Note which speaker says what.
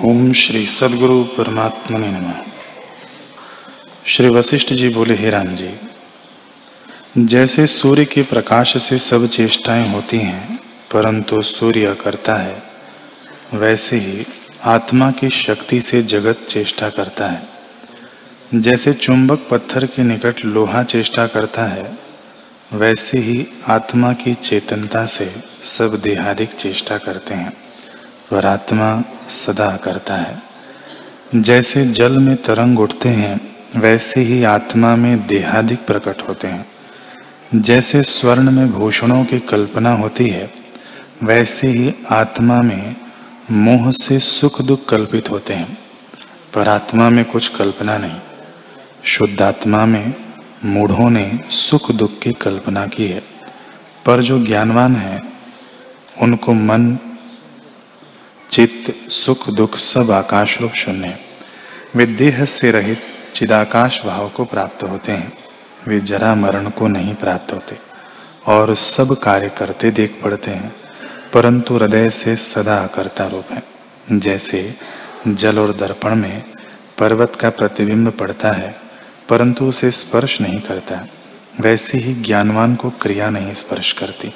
Speaker 1: ओम श्री सदगुरु परमात्मा ने नमः। श्री वशिष्ठ जी बोले, हे राम जी, जैसे सूर्य के प्रकाश से सब चेष्टाएँ होती हैं, परंतु सूर्य करता है, वैसे ही आत्मा की शक्ति से जगत चेष्टा करता है। जैसे चुंबक पत्थर के निकट लोहा चेष्टा करता है, वैसे ही आत्मा की चेतनता से सब देहादिक चेष्टा करते हैं। पर आत्मा सदा करता है। जैसे जल में तरंग उठते हैं, वैसे ही आत्मा में देहादिक प्रकट होते हैं। जैसे स्वर्ण में भूषणों की कल्पना होती है, वैसे ही आत्मा में मोह से सुख दुख कल्पित होते हैं। पर आत्मा में कुछ कल्पना नहीं। शुद्ध आत्मा में मूढ़ों ने सुख दुख की कल्पना की है। पर जो ज्ञानवान है, उनको मन चित्त, सुख, दुख सब आकाश रूप शून्य वे देह से रहित चिदाकाश भाव को प्राप्त होते हैं। वे जरा मरण को नहीं प्राप्त होते और सब कार्य करते देख पड़ते हैं, परंतु हृदय से सदा करता रूप है। जैसे जल और दर्पण में पर्वत का प्रतिबिंब पड़ता है, परंतु उसे स्पर्श नहीं करता, वैसे ही ज्ञानवान को क्रिया नहीं स्पर्श करती।